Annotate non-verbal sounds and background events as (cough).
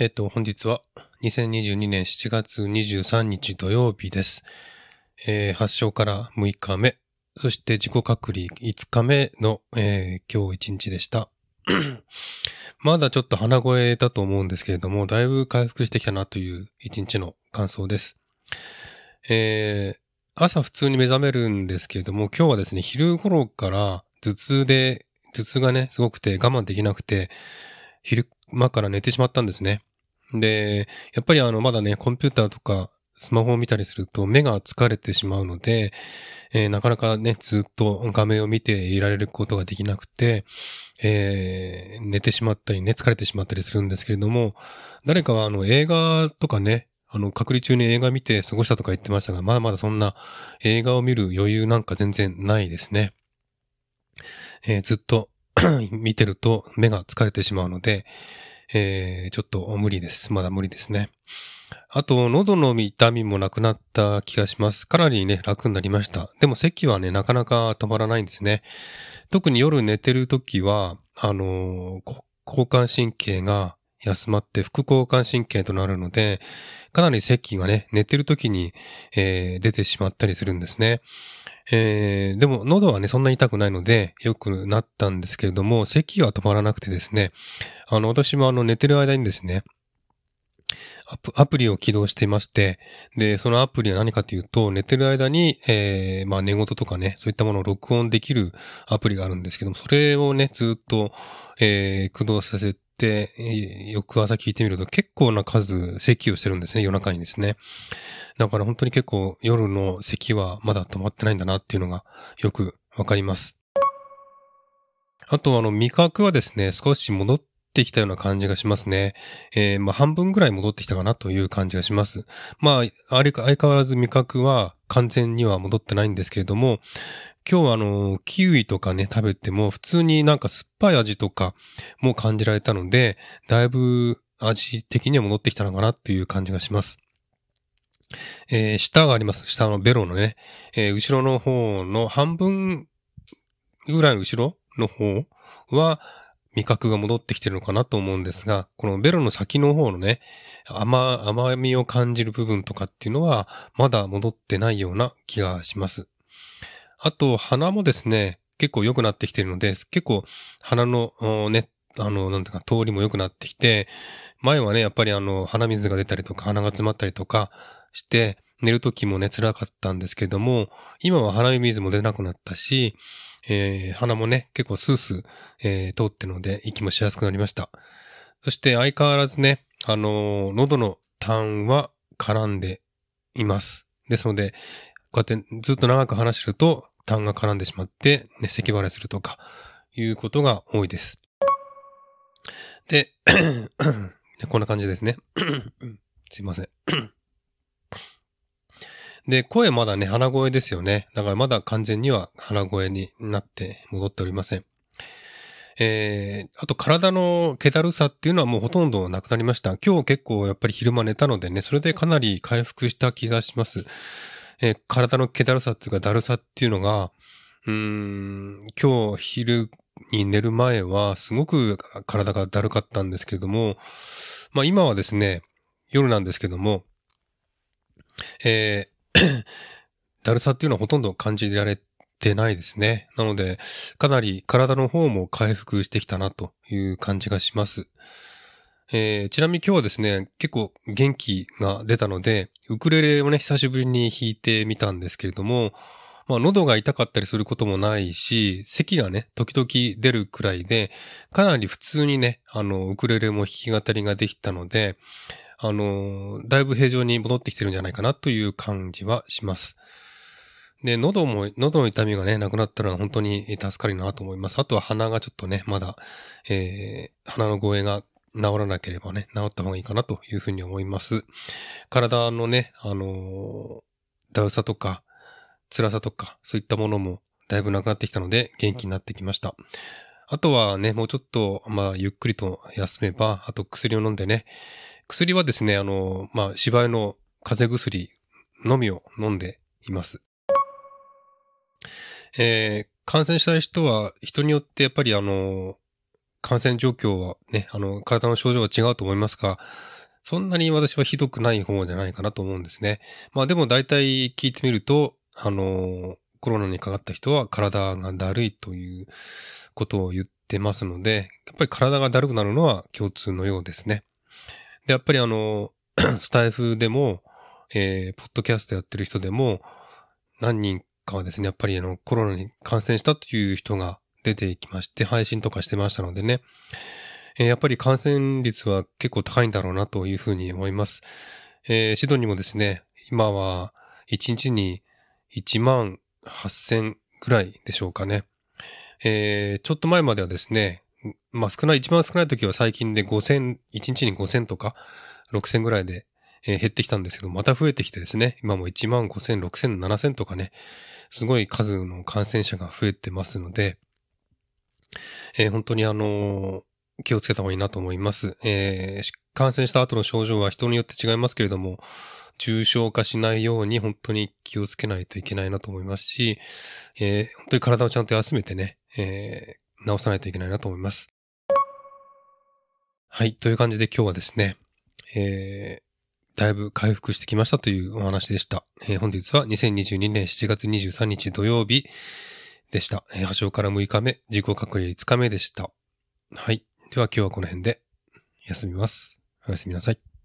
えっと、本日は2022年7月23日土曜日です。えー発症から6日目、そして自己隔離5日目の、えー今日1日でした。(clears throat) まだちょっと鼻声だと思うんですけれども、だいぶ回復してきたなという1日の感想です。えー朝普通に目覚めるんですけれども、今日はですね、昼頃から頭痛で、頭痛がね、すごくて我慢できなくて、昼間から寝てしまったんですね。で、やっぱりあの、まだね、コンピューターとかスマホを見たりすると目が疲れてしまうので、えーなかなかね、ずっと画面を見ていられることができなくて、えー寝てしまったりね、疲れてしまったりするんですけれども、誰かはあの、映画とかね、あの、隔離中に映画見て過ごしたとか言ってましたが、まだまだそんな映画を見る余裕なんか全然ないですね。えーずっと (clears throat) 見てると目が疲れてしまうので、えーちょっと無理です。まだ無理ですね。あと、喉の痛みもなくなった気がします。かなりね、楽になりました。でも咳はね、なかなか止まらないんですね。特に夜寝てるときは、あのー交感神経が休まって副交感神経となるので、かなり咳がね、寝てるときに、えー出てしまったりするんですね。えーでも喉はね、そんなに痛くないので、良くなったんですけれども、咳は止まらなくてですね、あの、私もあの、寝てる間にですね、アプリを起動していまして、で、そのアプリは何かというと、寝てる間に、えーまあ、寝言とかね、そういったものを録音できるアプリがあるんですけども、それをね、ずっと、えー駆動させて、翌朝聞いてみると結構な数咳をしてるんですね、夜中にですね。だから本当に結構夜の咳はまだ止まってないんだなっていうのがよくわかります。あと、あの、味覚はですね、少し戻ってきたような感じがしますね。えーまあ、半分ぐらい戻ってきたかなという感じがします。まあ、あれか、相変わらず味覚は完全には戻ってないんですけれども、今日はあの、キウイとかね、食べても、普通になんか酸っぱい味とかも感じられたので、だいぶ味的には戻ってきたのかなっていう感じがします。えー舌があります。下のベロのね、えー後ろの方の半分ぐらい後ろの方は味覚が戻ってきてるのかなと思うんですが、このベロの先の方のね、甘、甘みを感じる部分とかっていうのは、まだ戻ってないような気がします。あと、鼻もですね、結構良くなってきてるので、結構鼻のね、あの、なんていうか、通りも良くなってきて、前はね、やっぱりあの、鼻水が出たりとか、鼻が詰まったりとかして、寝る時もね、辛かったんですけども、今は鼻水も出なくなったし、えー鼻もね、結構スースー、えー通ってるので、息もしやすくなりました。そして相変わらずね、あのー喉の痰は絡んでいます。ですので、こうやってずっと長く話してると、痰が絡んでしまって、ね、咳払いするとか、いうことが多いです。で、こんな感じですね。(coughs) すいません。で、声まだね、鼻声ですよね。だからまだ完全には鼻声になって戻っておりません。えー、あと体の気だるさっていうのはもうほとんどなくなりました。今日結構やっぱり昼間寝たのでね、それでかなり回復した気がします。えー体の気だるさっていうかだるさっていうのが、うん、今日昼に寝る前はすごく体がだるかったんですけれども、まあ今はですね、夜なんですけども、えー (coughs) だるさっていうのはほとんど感じられてないですね。なので、かなり体の方も回復してきたなという感じがします。えーちなみに今日はですね、結構元気が出たので、ウクレレをね、久しぶりに弾いてみたんですけれども、まあ、喉が痛かったりすることもないし、咳がね、時々出るくらいで、かなり普通にね、あの、ウクレレも弾き語りができたので、あの、だいぶ平常に戻ってきてるんじゃないかなという感じはします。で、喉も、喉の痛みがね、なくなったら本当に助かるなと思います。あとは鼻がちょっとね、まだ、えー、鼻の声が治らなければね、治った方がいいかなというふうに思います。体のね、あのーだるさとか、辛さとか、そういったものもだいぶなくなってきたので、元気になってきました。あとはね、もうちょっと、まあ、ゆっくりと休めば、あと薬を飲んでね、薬はですね、あの、まあ、芝居の風邪薬のみを飲んでいます。えー感染した人は人によってやっぱりあの、感染状況はね、あの、体の症状は違うと思いますが、そんなに私はひどくない方じゃないかなと思うんですね。まあでも大体聞いてみると、あの、コロナにかかった人は体がだるいということを言ってますので、やっぱり体がだるくなるのは共通のようですね。で、やっぱりあの、(clears throat) スタイフでも、えー、ポッドキャストやってる人でも、何人かはですね、やっぱりあの、コロナに感染したという人が出ていきまして、配信とかしてましたのでね、やっぱり感染率は結構高いんだろうなというふうに思います。えー、シドニーもですね、今は1日に1万8000ぐらいでしょうかね。えー、ちょっと前まではですね、まあ少ない、一番少ない時は最近で5000、1日に5000とか6000ぐらいで、えー、減ってきたんですけど、また増えてきてですね、今も1万5000、6000、7000とかね、すごい数の感染者が増えてますので、えー、本当にあの気をつけた方がいいなと思います。えー、感染した後の症状は人によって違いますけれども、重症化しないように本当に気をつけないといけないなと思いますし、えー、本当に体をちゃんと休めてね、えー、治さないといけないなと思います。はい。という感じで今日はですね、えー、だいぶ回復してきましたというお話でした。えー、本日は2022年7月23日土曜日でした。えー、発症から6日目、自己隔離5日目でした。はい。では今日はこの辺で休みます。おやすみなさい。